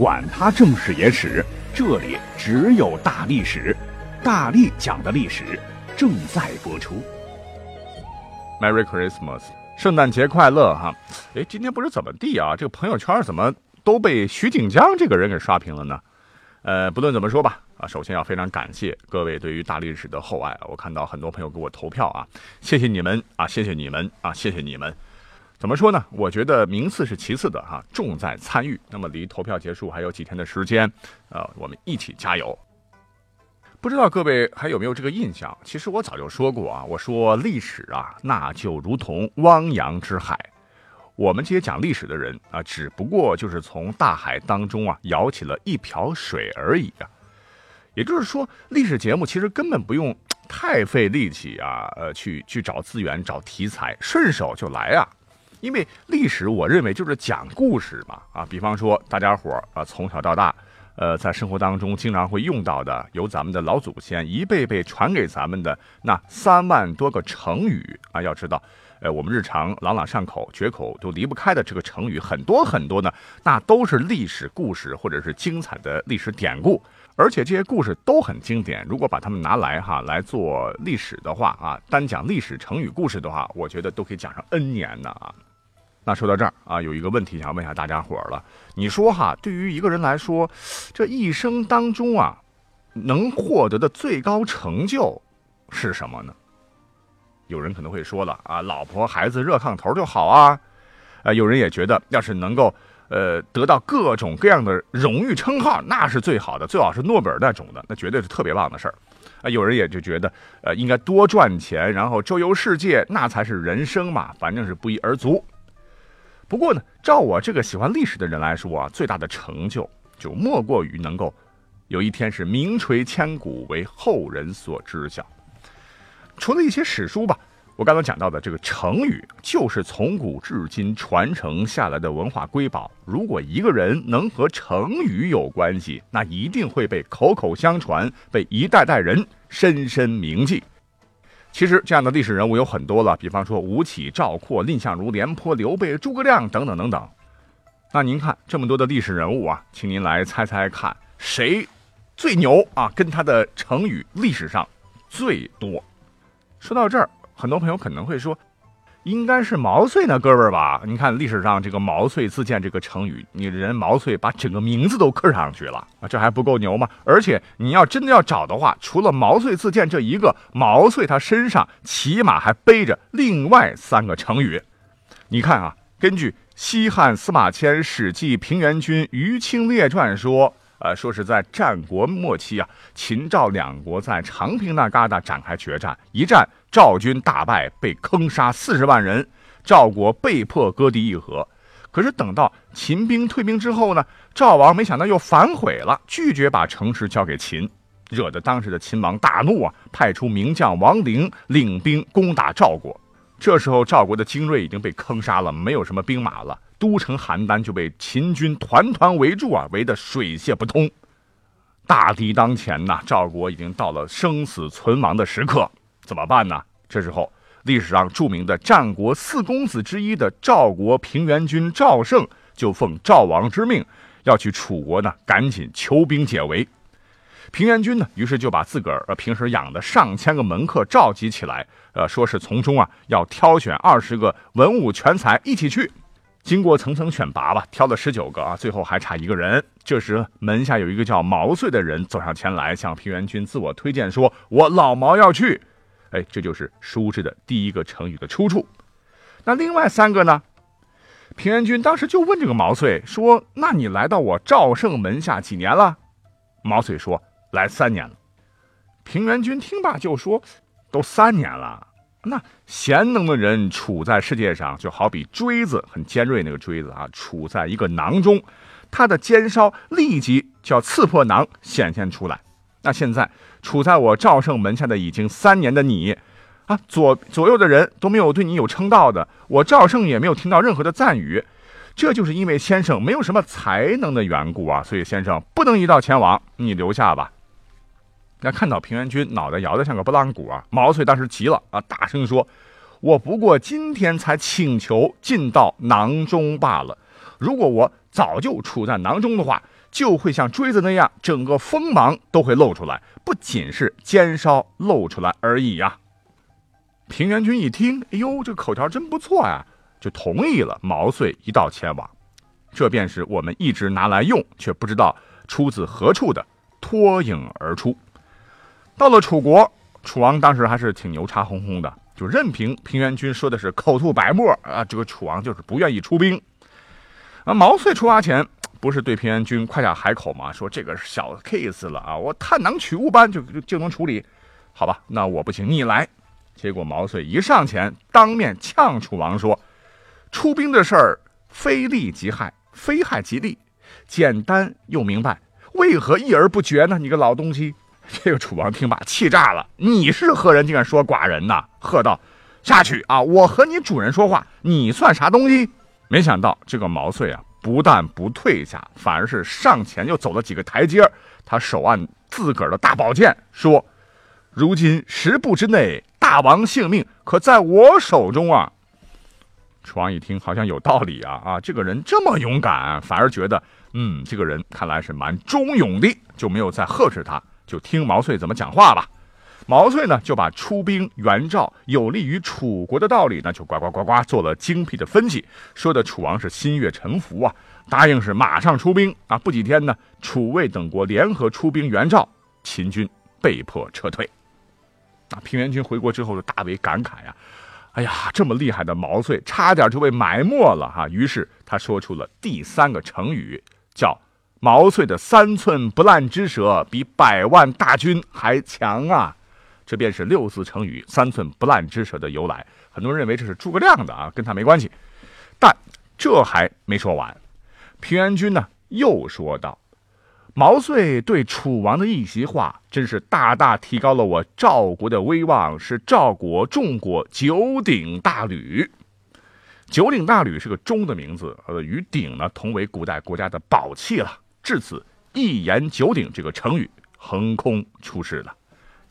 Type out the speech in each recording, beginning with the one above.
管他正史野史。这里只有大历史，大力讲的历史正在播出。Merry Christmas，圣诞节快乐哈！哎，今天不知怎么地啊，这个朋友圈怎么都被徐锦江这个人给刷屏了呢？呃，不论怎么说吧，啊，首先要非常感谢各位对于大历史的厚爱，我看到很多朋友给我投票啊，谢谢你们啊，谢谢你们啊，谢谢你们。怎么说呢？我觉得名次是其次的哈，重在参与。那么离投票结束还有几天的时间，呃，我们一起加油。不知道各位还有没有这个印象？其实我早就说过啊，我说历史啊，那就如同汪洋之海，我们这些讲历史的人啊，只不过就是从大海当中啊舀起了一瓢水而已啊。也就是说，历史节目其实根本不用太费力气啊，呃，去去找资源、找题材，顺手就来啊。因为历史，我认为就是讲故事嘛，啊，比方说大家伙儿啊，从小到大，呃，在生活当中经常会用到的，由咱们的老祖先一辈辈传给咱们的那三万多个成语啊，要知道，呃，我们日常朗朗上口、绝口都离不开的这个成语很多很多呢，那都是历史故事或者是精彩的历史典故，而且这些故事都很经典。如果把它们拿来哈来做历史的话啊，单讲历史成语故事的话，我觉得都可以讲上 N 年呢啊。那说到这儿啊，有一个问题想问一下大家伙了。你说哈，对于一个人来说，这一生当中啊，能获得的最高成就是什么呢？有人可能会说了啊，老婆孩子热炕头就好啊。呃，有人也觉得，要是能够呃得到各种各样的荣誉称号，那是最好的，最好是诺贝尔那种的，那绝对是特别棒的事儿。啊，有人也就觉得，呃，应该多赚钱，然后周游世界，那才是人生嘛，反正是不一而足。不过呢，照我这个喜欢历史的人来说啊，最大的成就就莫过于能够有一天是名垂千古，为后人所知晓。除了一些史书吧，我刚刚讲到的这个成语，就是从古至今传承下来的文化瑰宝。如果一个人能和成语有关系，那一定会被口口相传，被一代代人深深铭记。其实这样的历史人物有很多了，比方说吴起、赵括、蔺相如、廉颇、刘备、诸葛亮等等等等。那您看这么多的历史人物啊，请您来猜猜看，谁最牛啊？跟他的成语历史上最多。说到这儿，很多朋友可能会说。应该是毛遂那哥们儿吧？你看历史上这个“毛遂自荐”这个成语，你人毛遂把整个名字都刻上去了啊，这还不够牛吗？而且你要真的要找的话，除了“毛遂自荐”这一个，毛遂他身上起码还背着另外三个成语。你看啊，根据西汉司马迁《史记平原君于清列传》说，呃，说是在战国末期啊，秦赵两国在长平那旮瘩展开决战，一战。赵军大败，被坑杀四十万人，赵国被迫割地议和。可是等到秦兵退兵之后呢，赵王没想到又反悔了，拒绝把城池交给秦，惹得当时的秦王大怒啊，派出名将王陵领兵攻打赵国。这时候赵国的精锐已经被坑杀了，没有什么兵马了，都城邯郸就被秦军团团围住啊，围得水泄不通。大敌当前呐，赵国已经到了生死存亡的时刻。怎么办呢？这时候，历史上著名的战国四公子之一的赵国平原君赵胜，就奉赵王之命，要去楚国呢，赶紧求兵解围。平原君呢，于是就把自个儿平时养的上千个门客召集起来，呃，说是从中啊，要挑选二十个文武全才一起去。经过层层选拔吧，挑了十九个啊，最后还差一个人。这时门下有一个叫毛遂的人走上前来，向平原君自我推荐说：“我老毛要去。”哎，这就是书之的第一个成语的出处。那另外三个呢？平原君当时就问这个毛遂说：“那你来到我赵胜门下几年了？”毛遂说：“来三年了。”平原君听罢就说：“都三年了，那贤能的人处在世界上，就好比锥子，很尖锐那个锥子啊，处在一个囊中，他的尖梢立即就要刺破囊，显现出来。”那现在处在我赵胜门下的已经三年的你，啊，左左右的人都没有对你有称道的，我赵胜也没有听到任何的赞誉，这就是因为先生没有什么才能的缘故啊，所以先生不能一道前往，你留下吧。那看到平原君脑袋摇得像个拨浪鼓啊，毛遂当时急了啊，大声说：“我不过今天才请求进到囊中罢了，如果我早就处在囊中的话。”就会像锥子那样，整个锋芒都会露出来，不仅是尖梢露出来而已呀。平原君一听，哎呦，这口条真不错呀，就同意了毛遂一道前往。这便是我们一直拿来用，却不知道出自何处的脱颖而出。到了楚国，楚王当时还是挺牛叉哄哄的，就任凭平原君说的是口吐白沫啊，这个楚王就是不愿意出兵。啊，毛遂出发前。不是对平原君夸下海口吗？说这个小 case 了啊，我探囊取物般就就能处理，好吧？那我不行，你来。结果毛遂一上前，当面呛楚王说：“出兵的事儿，非利即害，非害即利，简单又明白，为何一而不决呢？你个老东西！”这个楚王听罢气炸了：“你是何人？竟敢说寡人呐？”喝道：“下去啊！我和你主人说话，你算啥东西？”没想到这个毛遂啊。不但不退下，反而是上前又走了几个台阶他手按自个儿的大宝剑，说：“如今十步之内，大王性命可在我手中啊！”楚王一听，好像有道理啊啊！这个人这么勇敢，反而觉得，嗯，这个人看来是蛮忠勇的，就没有再呵斥他，就听毛遂怎么讲话吧。毛遂呢，就把出兵援赵有利于楚国的道理呢，就呱呱呱呱做了精辟的分析，说的楚王是心悦诚服啊，答应是马上出兵啊。不几天呢，楚魏等国联合出兵援赵，秦军被迫撤退。啊，平原君回国之后就大为感慨呀，哎呀，这么厉害的毛遂，差点就被埋没了哈。于是他说出了第三个成语，叫“毛遂的三寸不烂之舌比百万大军还强啊”。这便是六字成语“三寸不烂之舌”的由来。很多人认为这是诸葛亮的啊，跟他没关系。但这还没说完，平原君呢又说道：“毛遂对楚王的一席话，真是大大提高了我赵国的威望，是赵国重国九鼎大吕。九鼎大吕是个钟的名字，呃，与鼎呢同为古代国家的宝器了。至此，一言九鼎这个成语横空出世了。”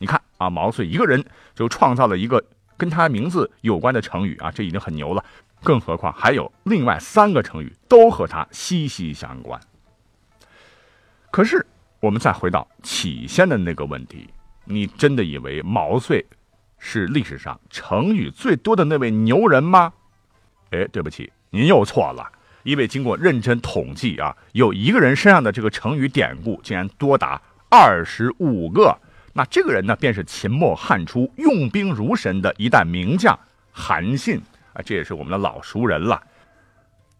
你看啊，毛遂一个人就创造了一个跟他名字有关的成语啊，这已经很牛了。更何况还有另外三个成语都和他息息相关。可是我们再回到起先的那个问题，你真的以为毛遂是历史上成语最多的那位牛人吗？哎，对不起，您又错了。因为经过认真统计啊，有一个人身上的这个成语典故竟然多达二十五个。那这个人呢，便是秦末汉初用兵如神的一代名将韩信啊，这也是我们的老熟人了。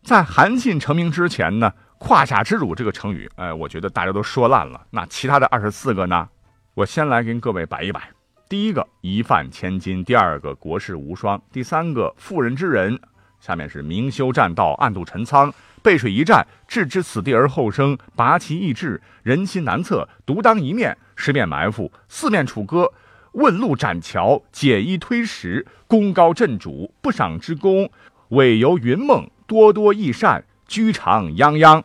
在韩信成名之前呢，“胯下之辱”这个成语，哎，我觉得大家都说烂了。那其他的二十四个呢，我先来跟各位摆一摆。第一个“一饭千金”，第二个“国士无双”，第三个“妇人之仁”，下面是“明修栈道，暗度陈仓”。背水一战，置之死地而后生；拔其意志，人心难测；独当一面，十面埋伏；四面楚歌，问路斩桥；解衣推石，功高震主；不赏之功，委游云梦；多多益善，居长泱泱。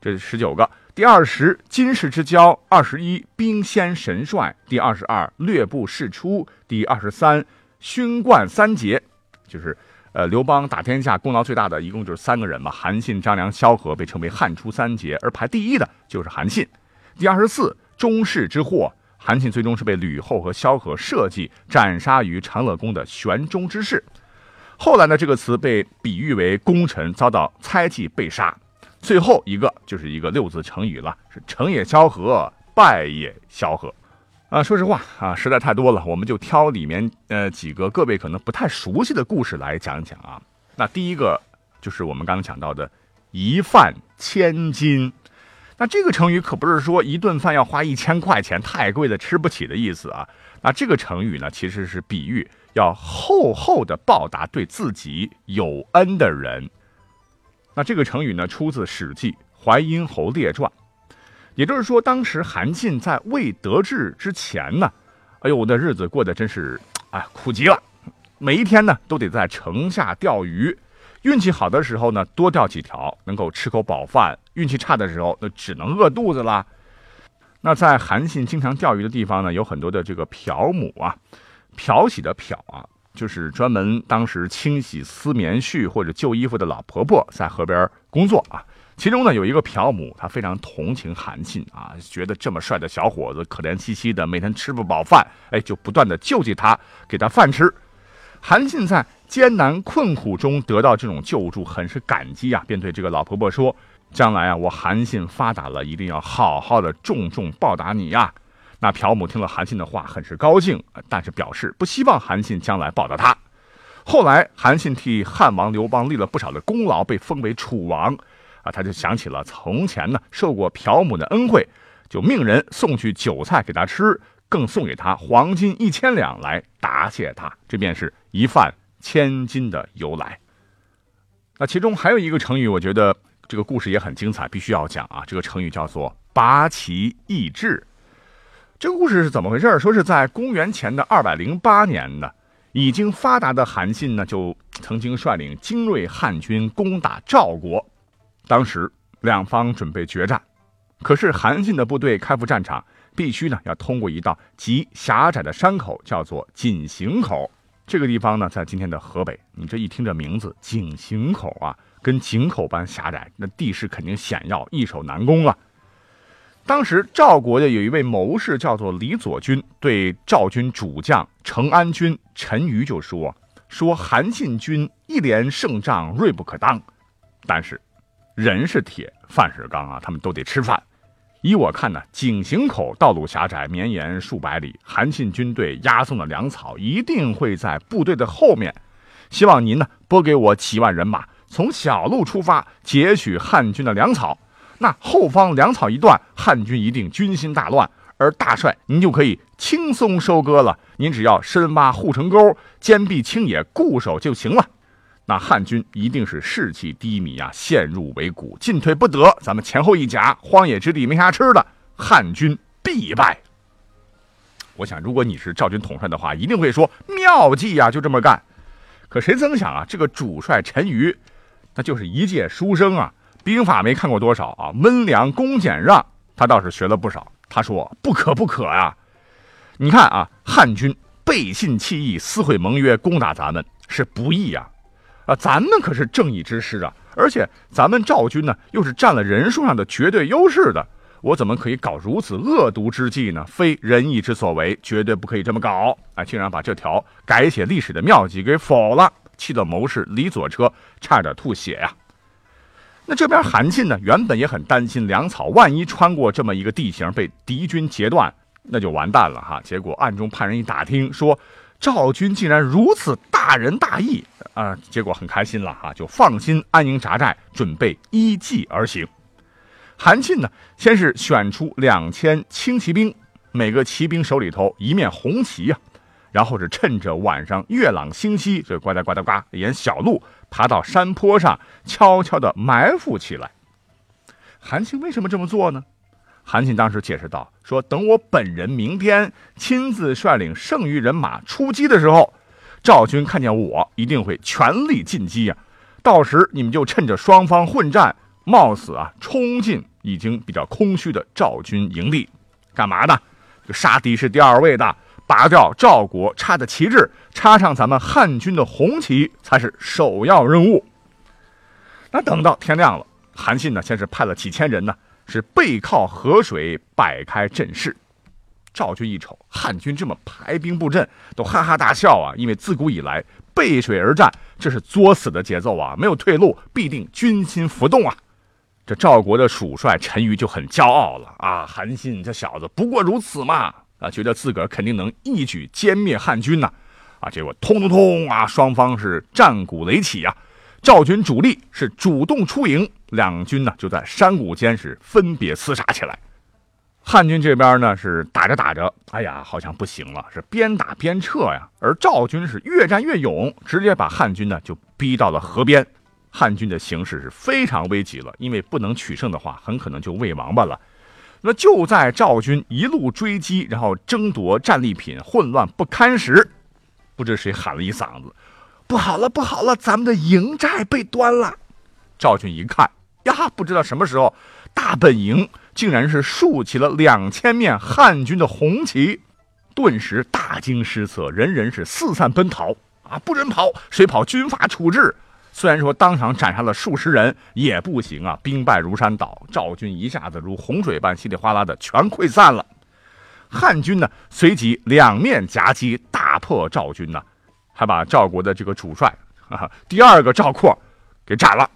这是十九个。第二十，金世之交；二十一，兵仙神帅；第二十二，略布事出；第二十三，勋冠三杰，就是。呃，刘邦打天下功劳最大的一共就是三个人嘛，韩信、张良、萧何被称为汉初三杰，而排第一的就是韩信。第二十四，中士之祸，韩信最终是被吕后和萧何设计斩杀于长乐宫的玄中之事。后来呢，这个词被比喻为功臣遭到猜忌被杀。最后一个就是一个六字成语了，是成也萧何，败也萧何。啊，说实话啊，实在太多了，我们就挑里面呃几个各位可能不太熟悉的故事来讲讲啊。那第一个就是我们刚刚讲到的“一饭千金”，那这个成语可不是说一顿饭要花一千块钱，太贵的吃不起的意思啊。那这个成语呢，其实是比喻要厚厚的报答对自己有恩的人。那这个成语呢，出自《史记·淮阴侯列传》。也就是说，当时韩信在未得志之前呢，哎呦，我的日子过得真是哎苦极了，每一天呢都得在城下钓鱼，运气好的时候呢多钓几条，能够吃口饱饭；运气差的时候，那只能饿肚子啦。那在韩信经常钓鱼的地方呢，有很多的这个漂母啊，漂洗的漂啊，就是专门当时清洗丝棉絮或者旧衣服的老婆婆在河边工作啊。其中呢有一个漂母，她非常同情韩信啊，觉得这么帅的小伙子可怜兮兮的，每天吃不饱饭，哎，就不断的救济他，给他饭吃。韩信在艰难困苦中得到这种救助，很是感激啊，便对这个老婆婆说。将来啊，我韩信发达了，一定要好好的重重报答你呀。那朴母听了韩信的话，很是高兴，但是表示不希望韩信将来报答他。后来韩信替汉王刘邦立了不少的功劳，被封为楚王啊，他就想起了从前呢受过朴母的恩惠，就命人送去酒菜给他吃，更送给他黄金一千两来答谢他。这便是一饭千金的由来。那其中还有一个成语，我觉得。这个故事也很精彩，必须要讲啊！这个成语叫做“拔旗易帜”。这个故事是怎么回事？说是在公元前的二百零八年呢，已经发达的韩信呢，就曾经率领精锐汉军攻打赵国。当时两方准备决战，可是韩信的部队开赴战场，必须呢要通过一道极狭窄的山口，叫做井陉口。这个地方呢，在今天的河北。你这一听这名字，井陉口啊。跟井口般狭窄，那地势肯定险要，易守难攻了。当时赵国的有一位谋士叫做李左军，对赵军主将成安军陈馀就说：“说韩信军一连胜仗，锐不可当。但是人是铁，饭是钢啊，他们都得吃饭。依我看呢，井陉口道路狭窄，绵延数百里，韩信军队押送的粮草一定会在部队的后面。希望您呢拨给我几万人马。”从小路出发，截取汉军的粮草。那后方粮草一断，汉军一定军心大乱，而大帅您就可以轻松收割了。您只要深挖护城沟，坚壁清野，固守就行了。那汉军一定是士气低迷啊，陷入围谷，进退不得。咱们前后一夹，荒野之地没啥吃的，汉军必败。我想，如果你是赵军统帅的话，一定会说妙计呀，就这么干。可谁曾想啊，这个主帅陈馀。那就是一介书生啊，兵法没看过多少啊，温良恭俭让他倒是学了不少。他说：“不可不可啊！你看啊，汉军背信弃义，撕毁盟约，攻打咱们是不义呀！啊，咱们可是正义之师啊！而且咱们赵军呢，又是占了人数上的绝对优势的，我怎么可以搞如此恶毒之计呢？非仁义之所为，绝对不可以这么搞！啊，竟然把这条改写历史的妙计给否了。”气得谋士李左车差点吐血呀！那这边韩信呢，原本也很担心粮草，万一穿过这么一个地形被敌军截断，那就完蛋了哈。结果暗中派人一打听，说赵军竟然如此大仁大义啊！结果很开心了哈，就放心安营扎寨，准备依计而行。韩信呢，先是选出两千轻骑兵，每个骑兵手里头一面红旗呀。然后是趁着晚上月朗星稀，就呱嗒呱嗒呱，沿小路爬到山坡上，悄悄地埋伏起来。韩信为什么这么做呢？韩信当时解释道：“说等我本人明天亲自率领剩余人马出击的时候，赵军看见我一定会全力进击呀。到时你们就趁着双方混战，冒死啊冲进已经比较空虚的赵军营地，干嘛呢？这个杀敌是第二位的。”拔掉赵国插的旗帜，插上咱们汉军的红旗，才是首要任务。那等到天亮了，韩信呢，先是派了几千人呢，是背靠河水摆开阵势。赵军一瞅，汉军这么排兵布阵，都哈哈大笑啊！因为自古以来背水而战，这是作死的节奏啊，没有退路，必定军心浮动啊。这赵国的主帅陈馀就很骄傲了啊，韩信这小子不过如此嘛。啊，觉得自个儿肯定能一举歼灭汉军呐，啊，结果通通通啊，双方是战鼓擂起啊，赵军主力是主动出营，两军呢就在山谷间是分别厮杀起来。汉军这边呢是打着打着，哎呀，好像不行了，是边打边撤呀。而赵军是越战越勇，直接把汉军呢就逼到了河边。汉军的形势是非常危急了，因为不能取胜的话，很可能就喂王八了。那就在赵军一路追击，然后争夺战利品，混乱不堪时，不知谁喊了一嗓子：“不好了，不好了，咱们的营寨被端了！”赵军一看，呀，不知道什么时候，大本营竟然是竖起了两千面汉军的红旗，顿时大惊失色，人人是四散奔逃啊！不准跑，谁跑军法处置。虽然说当场斩杀了数十人也不行啊，兵败如山倒，赵军一下子如洪水般稀里哗啦的全溃散了。汉军呢随即两面夹击，大破赵军呢，还把赵国的这个主帅啊第二个赵括给斩了。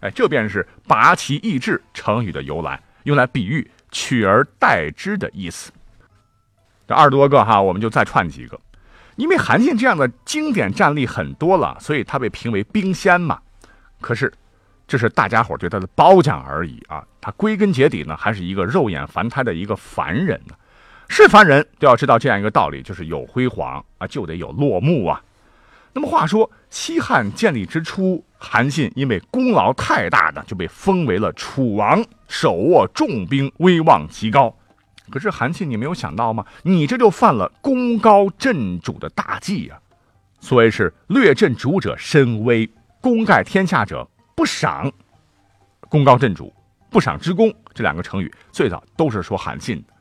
哎，这便是拔其意志成语的由来，用来比喻取而代之的意思。这二十多个哈，我们就再串几个。因为韩信这样的经典战例很多了，所以他被评为兵仙嘛。可是，这是大家伙对他的褒奖而已啊。他归根结底呢，还是一个肉眼凡胎的一个凡人呢。是凡人都要知道这样一个道理，就是有辉煌啊，就得有落幕啊。那么话说，西汉建立之初，韩信因为功劳太大呢，就被封为了楚王，手握重兵，威望极高。可是韩信，你没有想到吗？你这就犯了功高震主的大忌呀！所谓是略震主者身威，功盖天下者不赏。功高震主，不赏之功，这两个成语最早都是说韩信的。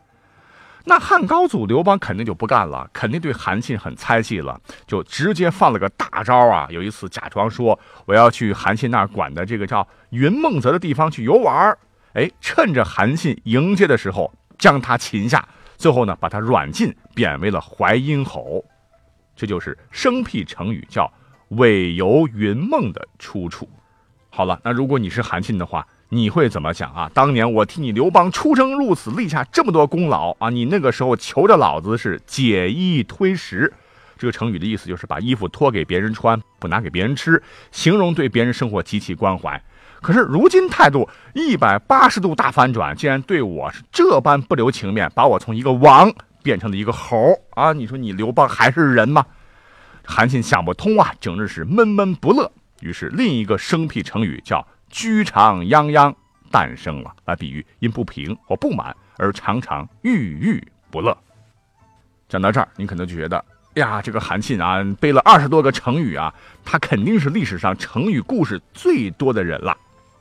那汉高祖刘邦肯定就不干了，肯定对韩信很猜忌了，就直接放了个大招啊！有一次假装说我要去韩信那儿管的这个叫云梦泽的地方去游玩哎，趁着韩信迎接的时候。将他擒下，最后呢，把他软禁，贬为了淮阴侯，这就是生僻成语叫“尾游云梦”的出处。好了，那如果你是韩信的话，你会怎么想啊？当年我替你刘邦出生入死，立下这么多功劳啊，你那个时候求着老子是解衣推食，这个成语的意思就是把衣服脱给别人穿，不拿给别人吃，形容对别人生活极其关怀。可是如今态度一百八十度大反转，竟然对我是这般不留情面，把我从一个王变成了一个猴啊！你说你刘邦还是人吗？韩信想不通啊，整日是闷闷不乐。于是另一个生僻成语叫“居长泱泱”诞生了，来比喻因不平或不满而常常郁郁不乐。讲到这儿，您可能就觉得呀，这个韩信啊，背了二十多个成语啊，他肯定是历史上成语故事最多的人了。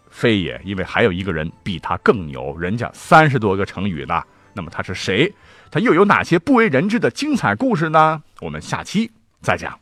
非也，因为还有一个人比他更牛，人家三十多个成语呢。那么他是谁？他又有哪些不为人知的精彩故事呢？我们下期再讲。